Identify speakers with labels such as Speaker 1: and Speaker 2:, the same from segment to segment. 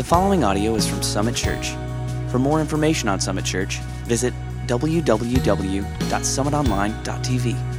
Speaker 1: The following audio is from Summit Church. For more information on Summit Church, visit www.summitonline.tv.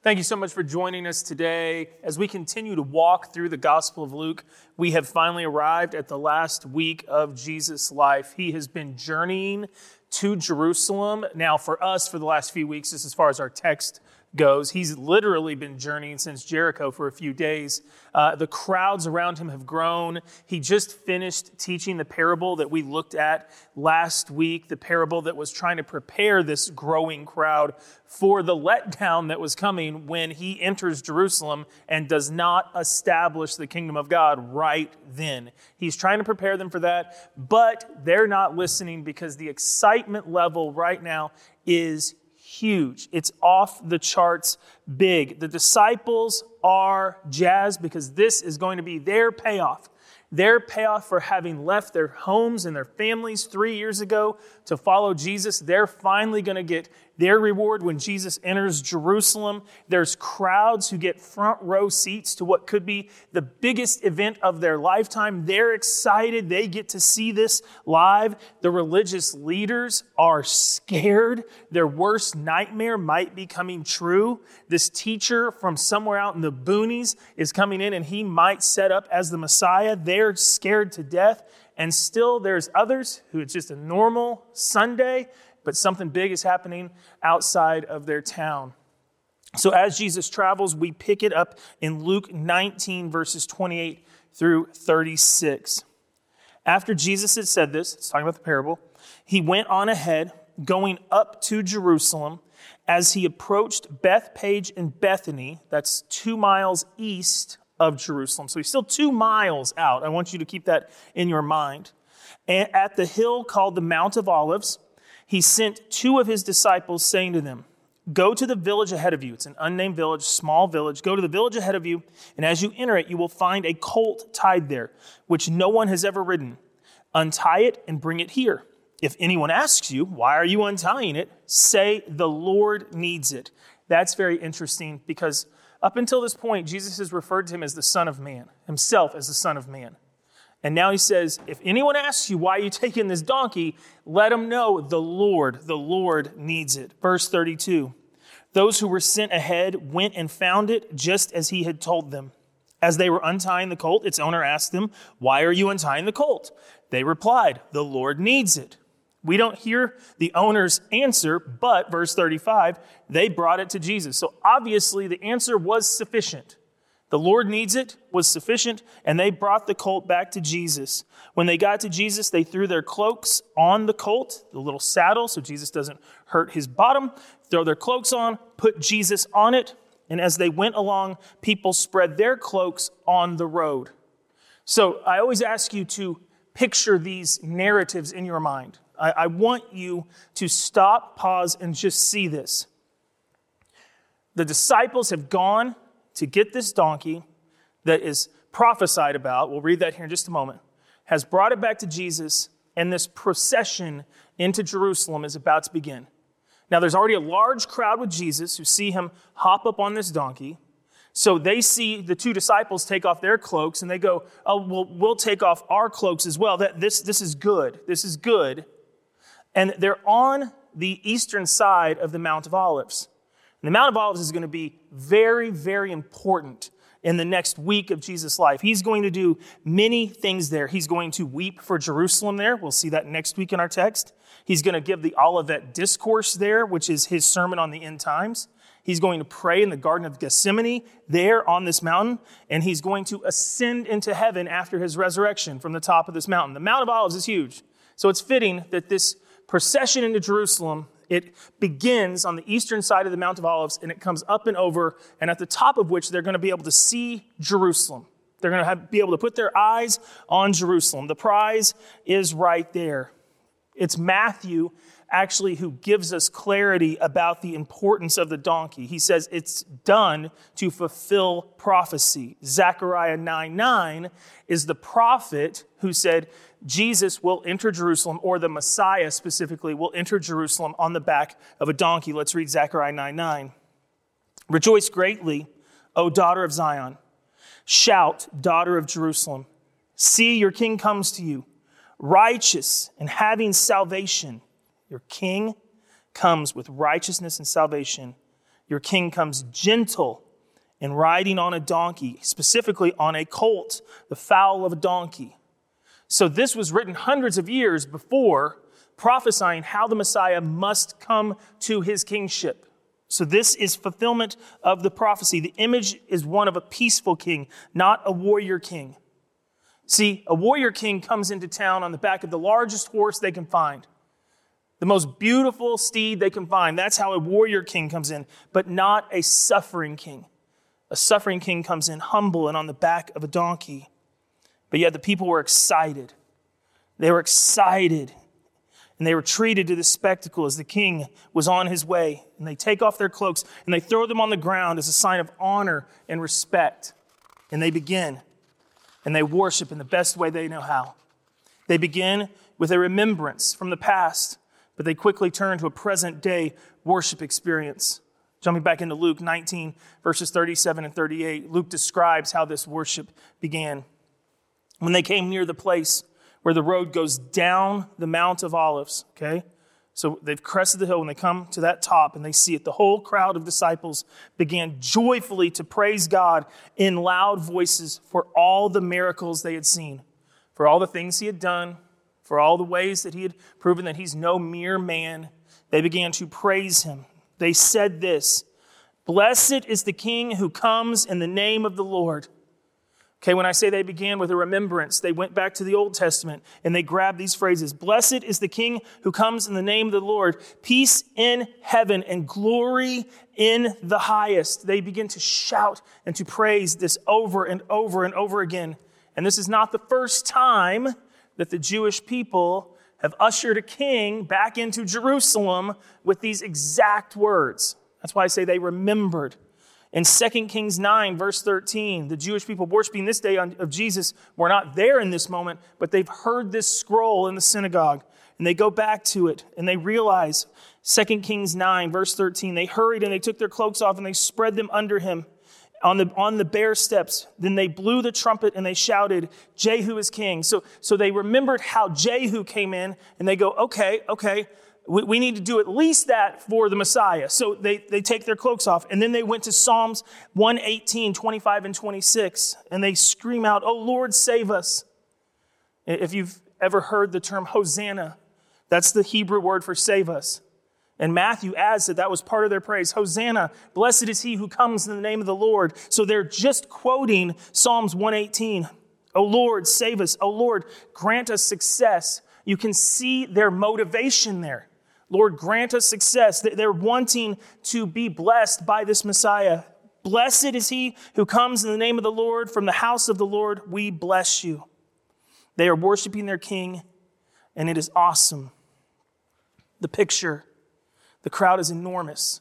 Speaker 2: Thank you so much for joining us today. As we continue to walk through the Gospel of Luke, we have finally arrived at the last week of Jesus' life. He has been journeying to Jerusalem. Now, for us, for the last few weeks, just as far as our text goes. He's literally been journeying since Jericho for a few days. Uh, the crowds around him have grown. He just finished teaching the parable that we looked at last week, the parable that was trying to prepare this growing crowd for the letdown that was coming when he enters Jerusalem and does not establish the kingdom of God right then. He's trying to prepare them for that, but they're not listening because the excitement level right now is huge. It's off the charts big. The disciples are jazzed because this is going to be their payoff. Their payoff for having left their homes and their families three years ago to follow Jesus, they're finally going to get their reward when Jesus enters Jerusalem. There's crowds who get front row seats to what could be the biggest event of their lifetime. They're excited. They get to see this live. The religious leaders are scared. Their worst nightmare might be coming true. This teacher from somewhere out in the boonies is coming in and he might set up as the Messiah. They're scared to death. And still, there's others who it's just a normal Sunday, but something big is happening outside of their town. So, as Jesus travels, we pick it up in Luke 19, verses 28 through 36. After Jesus had said this, it's talking about the parable, he went on ahead, going up to Jerusalem. As he approached Bethphage and Bethany, that's two miles east of Jerusalem. So he's still two miles out. I want you to keep that in your mind. And at the hill called the Mount of Olives, he sent two of his disciples, saying to them, Go to the village ahead of you. It's an unnamed village, small village. Go to the village ahead of you, and as you enter it, you will find a colt tied there, which no one has ever ridden. Untie it and bring it here. If anyone asks you, Why are you untying it? say, The Lord needs it. That's very interesting because up until this point, Jesus has referred to him as the Son of Man, himself as the Son of Man. And now he says, if anyone asks you why you taking this donkey, let him know the Lord, the Lord needs it. Verse 32. Those who were sent ahead went and found it just as he had told them. As they were untying the colt, its owner asked them, Why are you untying the colt? They replied, The Lord needs it. We don't hear the owner's answer, but verse 35, they brought it to Jesus. So obviously the answer was sufficient. The Lord needs it was sufficient, and they brought the colt back to Jesus. When they got to Jesus, they threw their cloaks on the colt, the little saddle, so Jesus doesn't hurt his bottom. Throw their cloaks on, put Jesus on it, and as they went along, people spread their cloaks on the road. So I always ask you to picture these narratives in your mind. I, I want you to stop, pause, and just see this. The disciples have gone to get this donkey that is prophesied about. We'll read that here in just a moment. Has brought it back to Jesus, and this procession into Jerusalem is about to begin. Now, there's already a large crowd with Jesus who see him hop up on this donkey. So they see the two disciples take off their cloaks and they go, Oh, well, we'll take off our cloaks as well. That, this, this is good. This is good. And they're on the eastern side of the Mount of Olives. And the Mount of Olives is going to be very, very important in the next week of Jesus' life. He's going to do many things there. He's going to weep for Jerusalem there. We'll see that next week in our text. He's going to give the Olivet Discourse there, which is his sermon on the end times. He's going to pray in the Garden of Gethsemane there on this mountain, and he's going to ascend into heaven after his resurrection from the top of this mountain. The Mount of Olives is huge. So it's fitting that this procession into Jerusalem, it begins on the eastern side of the Mount of Olives and it comes up and over, and at the top of which they're going to be able to see Jerusalem. They're going to have, be able to put their eyes on Jerusalem. The prize is right there. It's Matthew actually who gives us clarity about the importance of the donkey. He says it's done to fulfill prophecy. Zechariah 9 9 is the prophet who said, Jesus will enter Jerusalem, or the Messiah specifically will enter Jerusalem on the back of a donkey. Let's read Zechariah 9 9. Rejoice greatly, O daughter of Zion. Shout, daughter of Jerusalem. See, your king comes to you, righteous and having salvation. Your king comes with righteousness and salvation. Your king comes gentle and riding on a donkey, specifically on a colt, the foal of a donkey. So this was written hundreds of years before prophesying how the Messiah must come to his kingship. So, this is fulfillment of the prophecy. The image is one of a peaceful king, not a warrior king. See, a warrior king comes into town on the back of the largest horse they can find, the most beautiful steed they can find. That's how a warrior king comes in, but not a suffering king. A suffering king comes in humble and on the back of a donkey. But yet the people were excited. They were excited and they were treated to the spectacle as the king was on his way. And they take off their cloaks and they throw them on the ground as a sign of honor and respect. And they begin and they worship in the best way they know how. They begin with a remembrance from the past, but they quickly turn to a present day worship experience. Jumping back into Luke 19, verses 37 and 38, Luke describes how this worship began. When they came near the place where the road goes down the Mount of Olives, okay? So they've crested the hill. When they come to that top and they see it, the whole crowd of disciples began joyfully to praise God in loud voices for all the miracles they had seen, for all the things he had done, for all the ways that he had proven that he's no mere man. They began to praise him. They said this Blessed is the King who comes in the name of the Lord. Okay, when I say they began with a remembrance, they went back to the Old Testament and they grabbed these phrases Blessed is the King who comes in the name of the Lord, peace in heaven and glory in the highest. They begin to shout and to praise this over and over and over again. And this is not the first time that the Jewish people have ushered a king back into Jerusalem with these exact words. That's why I say they remembered. In 2 Kings 9, verse 13, the Jewish people worshiping this day of Jesus were not there in this moment, but they've heard this scroll in the synagogue. And they go back to it and they realize 2 Kings 9, verse 13, they hurried and they took their cloaks off and they spread them under him on the, on the bare steps. Then they blew the trumpet and they shouted, Jehu is king. So, so they remembered how Jehu came in and they go, okay, okay, we, we need to do at least that for the Messiah. So they, they take their cloaks off. And then they went to Psalms 118, 25, and 26, and they scream out, Oh Lord, save us. If you've ever heard the term Hosanna, that's the Hebrew word for save us. And Matthew adds that that was part of their praise. Hosanna, blessed is he who comes in the name of the Lord. So they're just quoting Psalms 118. Oh Lord, save us. Oh Lord, grant us success. You can see their motivation there. Lord, grant us success. They're wanting to be blessed by this Messiah. Blessed is he who comes in the name of the Lord. From the house of the Lord, we bless you. They are worshiping their king, and it is awesome. The picture, the crowd is enormous.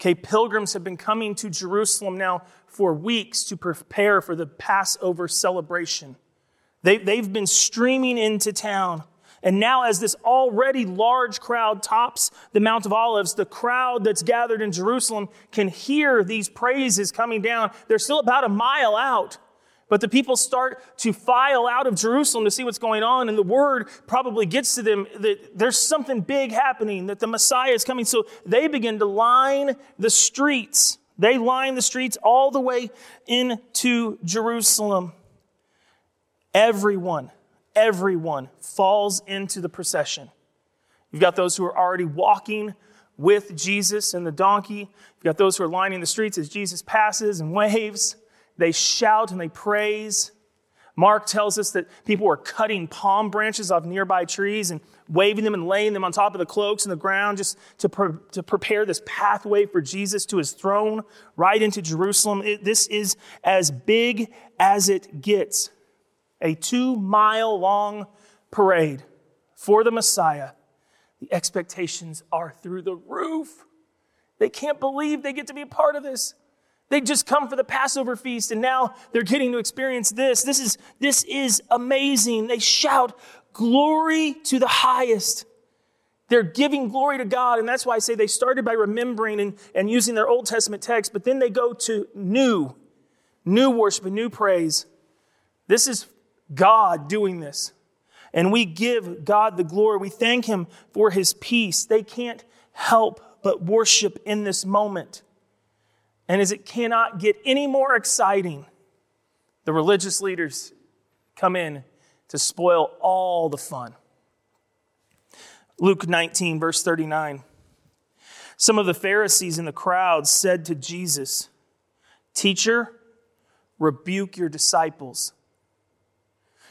Speaker 2: Okay, pilgrims have been coming to Jerusalem now for weeks to prepare for the Passover celebration. They, they've been streaming into town. And now, as this already large crowd tops the Mount of Olives, the crowd that's gathered in Jerusalem can hear these praises coming down. They're still about a mile out. But the people start to file out of Jerusalem to see what's going on, and the word probably gets to them that there's something big happening, that the Messiah is coming. So they begin to line the streets. They line the streets all the way into Jerusalem. Everyone everyone falls into the procession. You've got those who are already walking with Jesus and the donkey. You've got those who are lining the streets as Jesus passes and waves. They shout and they praise. Mark tells us that people were cutting palm branches off nearby trees and waving them and laying them on top of the cloaks in the ground just to, pre- to prepare this pathway for Jesus to his throne right into Jerusalem. It, this is as big as it gets a two mile long parade for the Messiah, the expectations are through the roof. They can't believe they get to be a part of this. They just come for the Passover feast and now they're getting to experience this. This is, this is amazing. They shout, Glory to the highest. They're giving glory to God. And that's why I say they started by remembering and, and using their Old Testament text, but then they go to new new worship and new praise. This is God doing this. And we give God the glory. We thank Him for His peace. They can't help but worship in this moment. And as it cannot get any more exciting, the religious leaders come in to spoil all the fun. Luke 19, verse 39. Some of the Pharisees in the crowd said to Jesus, Teacher, rebuke your disciples.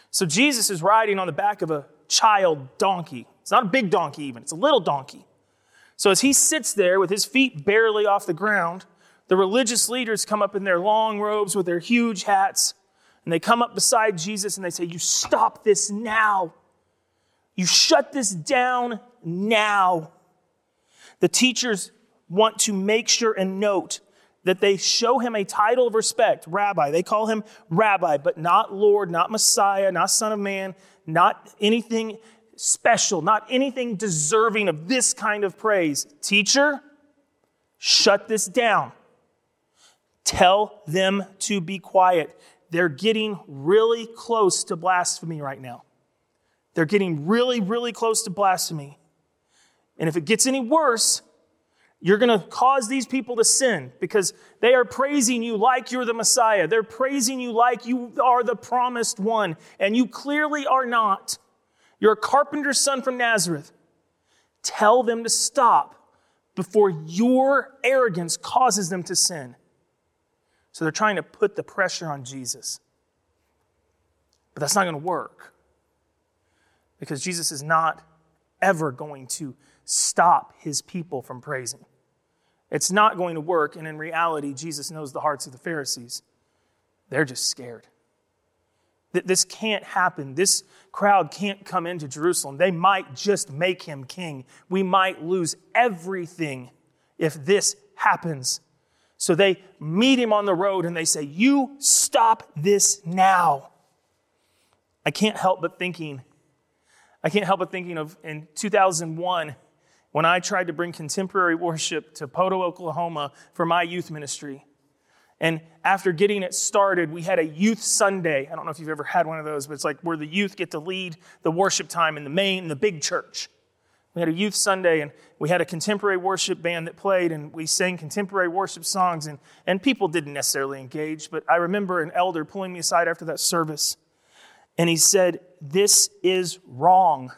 Speaker 2: So Jesus is riding on the back of a child donkey. It's not a big donkey, even, it's a little donkey. So as he sits there with his feet barely off the ground, the religious leaders come up in their long robes with their huge hats, and they come up beside Jesus and they say, You stop this now. You shut this down now. The teachers want to make sure and note that they show him a title of respect, rabbi. They call him rabbi, but not Lord, not Messiah, not Son of Man, not anything special, not anything deserving of this kind of praise. Teacher, shut this down. Tell them to be quiet. They're getting really close to blasphemy right now. They're getting really, really close to blasphemy. And if it gets any worse, you're going to cause these people to sin because they are praising you like you're the Messiah. They're praising you like you are the promised one, and you clearly are not. You're a carpenter's son from Nazareth. Tell them to stop before your arrogance causes them to sin. So they're trying to put the pressure on Jesus. But that's not going to work because Jesus is not ever going to stop his people from praising. It's not going to work, and in reality, Jesus knows the hearts of the Pharisees. They're just scared. That this can't happen. This crowd can't come into Jerusalem. They might just make him king. We might lose everything if this happens. So they meet him on the road and they say, You stop this now. I can't help but thinking, I can't help but thinking of in 2001 when I tried to bring contemporary worship to Poteau, Oklahoma for my youth ministry. And after getting it started, we had a youth Sunday. I don't know if you've ever had one of those, but it's like where the youth get to lead the worship time in the main, the big church. We had a youth Sunday and we had a contemporary worship band that played and we sang contemporary worship songs and, and people didn't necessarily engage. But I remember an elder pulling me aside after that service and he said, This is wrong.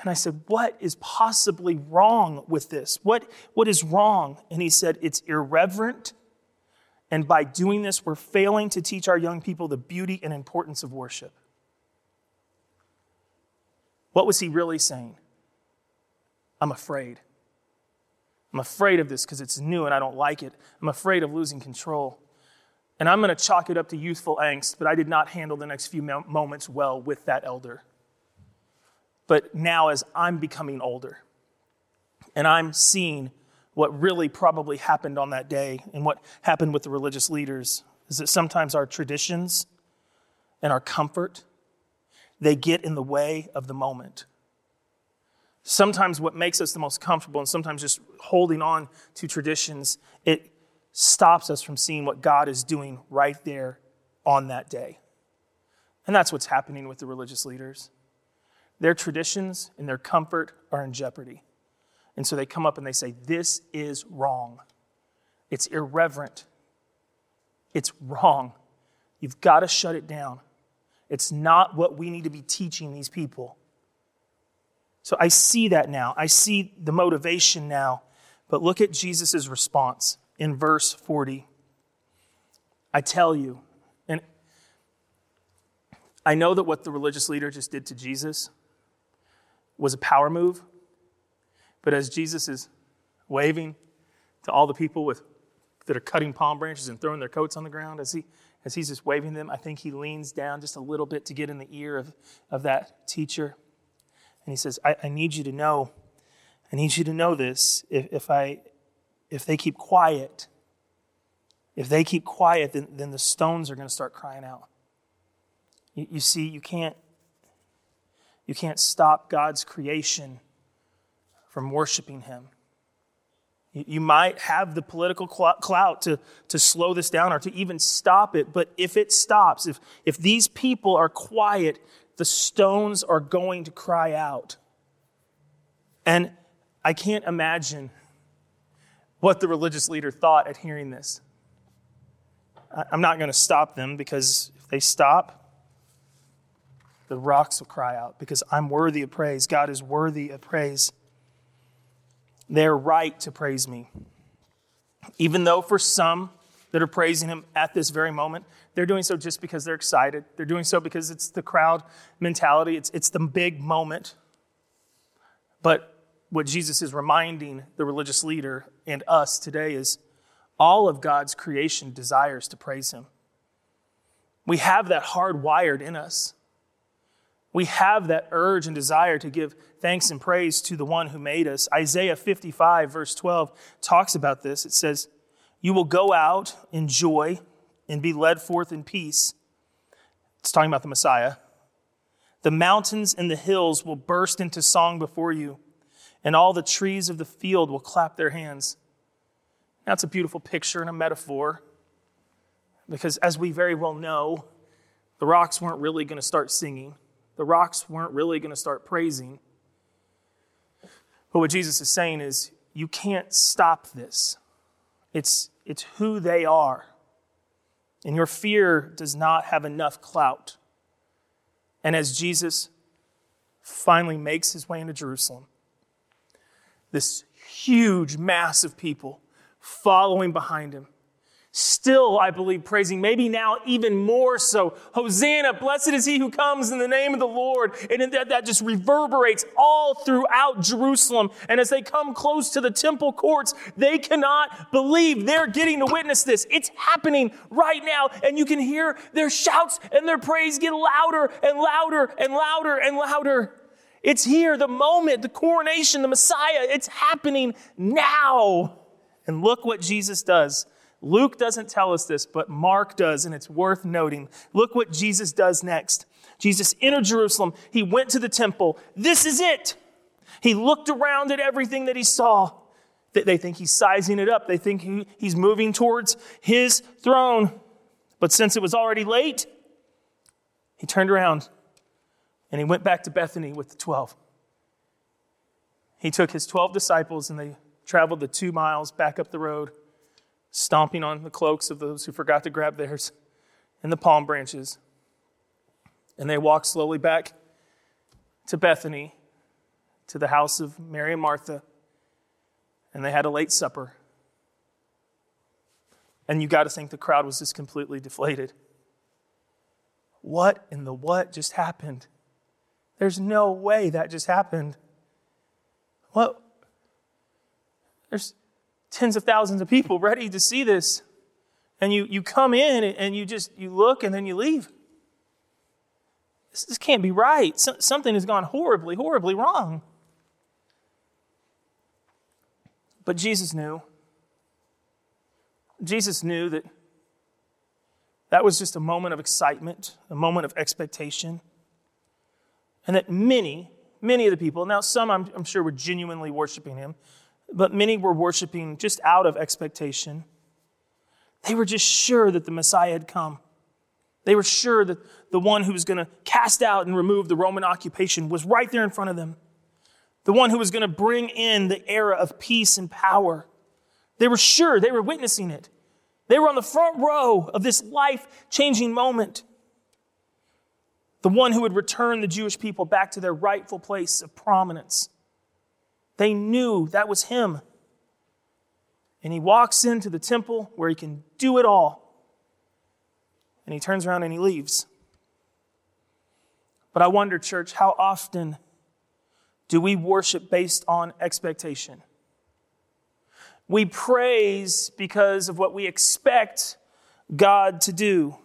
Speaker 2: And I said, What is possibly wrong with this? What, what is wrong? And he said, It's irreverent. And by doing this, we're failing to teach our young people the beauty and importance of worship. What was he really saying? I'm afraid. I'm afraid of this because it's new and I don't like it. I'm afraid of losing control. And I'm going to chalk it up to youthful angst, but I did not handle the next few moments well with that elder but now as I'm becoming older and I'm seeing what really probably happened on that day and what happened with the religious leaders is that sometimes our traditions and our comfort they get in the way of the moment sometimes what makes us the most comfortable and sometimes just holding on to traditions it stops us from seeing what god is doing right there on that day and that's what's happening with the religious leaders their traditions and their comfort are in jeopardy. And so they come up and they say, This is wrong. It's irreverent. It's wrong. You've got to shut it down. It's not what we need to be teaching these people. So I see that now. I see the motivation now. But look at Jesus' response in verse 40. I tell you, and I know that what the religious leader just did to Jesus was a power move. But as Jesus is waving to all the people with, that are cutting palm branches and throwing their coats on the ground, as, he, as he's just waving them, I think he leans down just a little bit to get in the ear of, of that teacher. And he says, I, I need you to know, I need you to know this. If, if, I, if they keep quiet, if they keep quiet, then, then the stones are going to start crying out. You, you see, you can't you can't stop God's creation from worshiping Him. You might have the political clout to, to slow this down or to even stop it, but if it stops, if, if these people are quiet, the stones are going to cry out. And I can't imagine what the religious leader thought at hearing this. I'm not going to stop them because if they stop, the rocks will cry out because I'm worthy of praise. God is worthy of praise. They're right to praise me. Even though for some that are praising him at this very moment, they're doing so just because they're excited. They're doing so because it's the crowd mentality, it's, it's the big moment. But what Jesus is reminding the religious leader and us today is all of God's creation desires to praise him. We have that hardwired in us. We have that urge and desire to give thanks and praise to the one who made us. Isaiah 55, verse 12, talks about this. It says, You will go out in joy and be led forth in peace. It's talking about the Messiah. The mountains and the hills will burst into song before you, and all the trees of the field will clap their hands. That's a beautiful picture and a metaphor, because as we very well know, the rocks weren't really going to start singing the rocks weren't really going to start praising. But what Jesus is saying is, you can't stop this. It's, it's who they are. And your fear does not have enough clout. And as Jesus finally makes his way into Jerusalem, this huge mass of people following behind him, still, I believe, praising, maybe now even more so. Hosanna, blessed is he who comes in the name of the Lord. And that, that just reverberates all throughout Jerusalem. And as they come close to the temple courts, they cannot believe they're getting to witness this. It's happening right now. And you can hear their shouts and their praise get louder and louder and louder and louder. It's here, the moment, the coronation, the Messiah. It's happening now. And look what Jesus does. Luke doesn't tell us this, but Mark does, and it's worth noting. Look what Jesus does next. Jesus entered Jerusalem. He went to the temple. This is it. He looked around at everything that he saw. They think he's sizing it up. They think he's moving towards his throne. But since it was already late, he turned around and he went back to Bethany with the 12. He took his 12 disciples and they traveled the two miles back up the road stomping on the cloaks of those who forgot to grab theirs and the palm branches. And they walked slowly back to Bethany, to the house of Mary and Martha, and they had a late supper. And you got to think the crowd was just completely deflated. What in the what just happened? There's no way that just happened. What? There's tens of thousands of people ready to see this. And you, you come in and you just you look and then you leave. This, this can't be right. So, something has gone horribly, horribly wrong. But Jesus knew. Jesus knew that that was just a moment of excitement, a moment of expectation. And that many, many of the people, now some I'm, I'm sure were genuinely worshiping him, but many were worshiping just out of expectation. They were just sure that the Messiah had come. They were sure that the one who was going to cast out and remove the Roman occupation was right there in front of them. The one who was going to bring in the era of peace and power. They were sure, they were witnessing it. They were on the front row of this life changing moment. The one who would return the Jewish people back to their rightful place of prominence. They knew that was him. And he walks into the temple where he can do it all. And he turns around and he leaves. But I wonder, church, how often do we worship based on expectation? We praise because of what we expect God to do.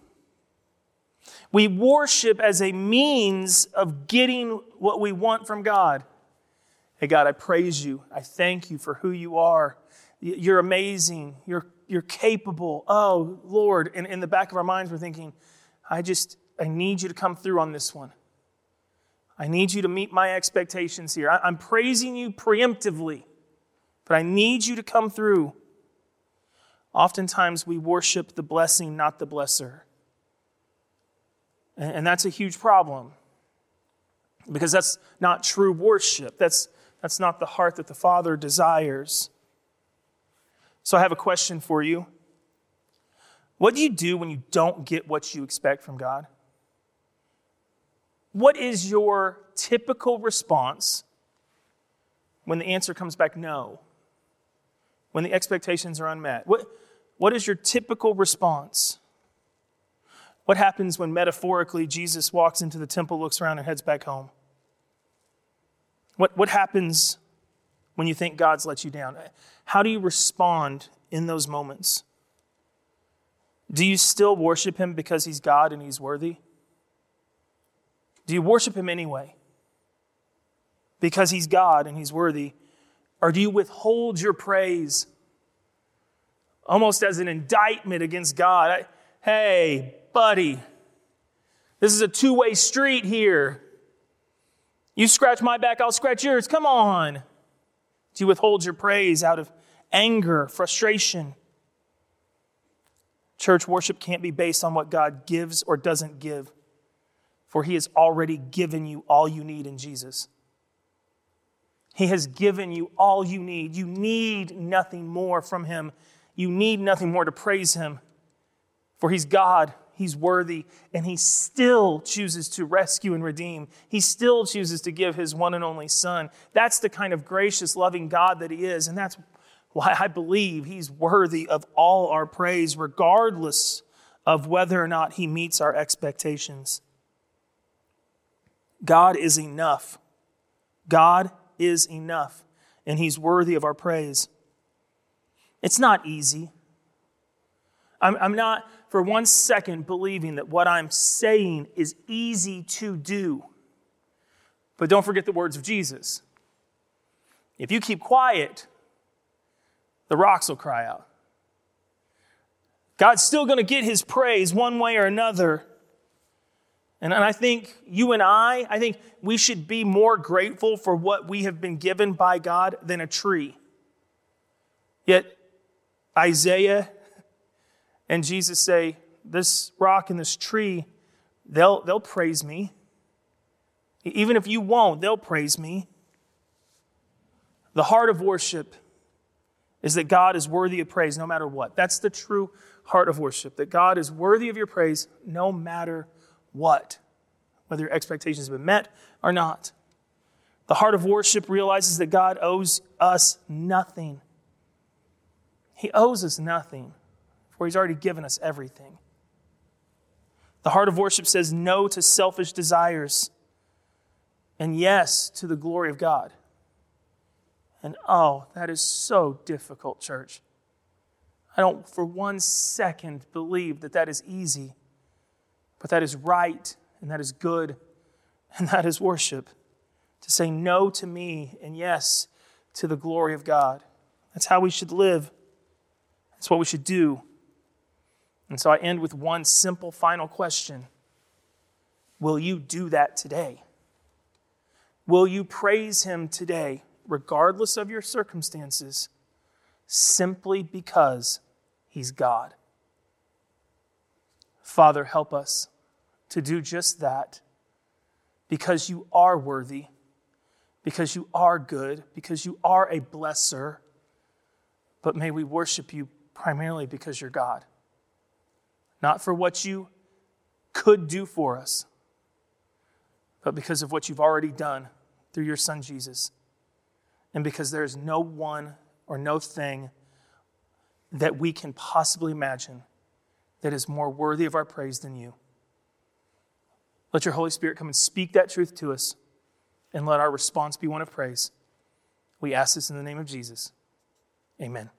Speaker 2: We worship as a means of getting what we want from God. Hey, God, I praise you. I thank you for who you are. You're amazing. You're, you're capable. Oh, Lord. And in the back of our minds, we're thinking, I just, I need you to come through on this one. I need you to meet my expectations here. I'm praising you preemptively but I need you to come through. Oftentimes we worship the blessing, not the blesser. And that's a huge problem because that's not true worship. That's, that's not the heart that the Father desires. So I have a question for you. What do you do when you don't get what you expect from God? What is your typical response when the answer comes back no? When the expectations are unmet? What, what is your typical response? What happens when metaphorically Jesus walks into the temple, looks around, and heads back home? What, what happens when you think God's let you down? How do you respond in those moments? Do you still worship Him because He's God and He's worthy? Do you worship Him anyway? Because He's God and He's worthy? Or do you withhold your praise almost as an indictment against God? I, hey, buddy. This is a two way street here. You scratch my back, I'll scratch yours. Come on. Do you withhold your praise out of anger, frustration? Church worship can't be based on what God gives or doesn't give, for He has already given you all you need in Jesus. He has given you all you need. You need nothing more from Him. You need nothing more to praise Him, for He's God He's worthy, and He still chooses to rescue and redeem. He still chooses to give His one and only Son. That's the kind of gracious, loving God that He is, and that's why I believe He's worthy of all our praise, regardless of whether or not He meets our expectations. God is enough. God is enough, and He's worthy of our praise. It's not easy. I'm, I'm not for one second believing that what I'm saying is easy to do. But don't forget the words of Jesus. If you keep quiet, the rocks will cry out. God's still going to get his praise one way or another. And and I think you and I, I think we should be more grateful for what we have been given by God than a tree. Yet, Isaiah and Jesus say, This rock and this tree, they'll, they'll praise me. Even if you won't, they'll praise me. The heart of worship is that God is worthy of praise no matter what. That's the true heart of worship, that God is worthy of your praise no matter what, whether your expectations have been met or not. The heart of worship realizes that God owes us nothing. He owes us nothing for he's already given us everything. The heart of worship says no to selfish desires and yes to the glory of God. And oh, that is so difficult, church. I don't for one second believe that that is easy, but that is right and that is good and that is worship. To say no to me and yes to the glory of God. That's how we should live. That's what we should do. And so I end with one simple final question Will you do that today? Will you praise Him today, regardless of your circumstances, simply because He's God? Father, help us to do just that because you are worthy, because you are good, because you are a blesser. But may we worship you primarily because you're God not for what you could do for us, but because of what you've already done through your Son Jesus. And because there is no one or no thing that we can possibly imagine that is more worthy of our praise than you. Let your Holy Spirit come and speak that truth to us, and let our response be one of praise. We ask this in the name of Jesus. Amen.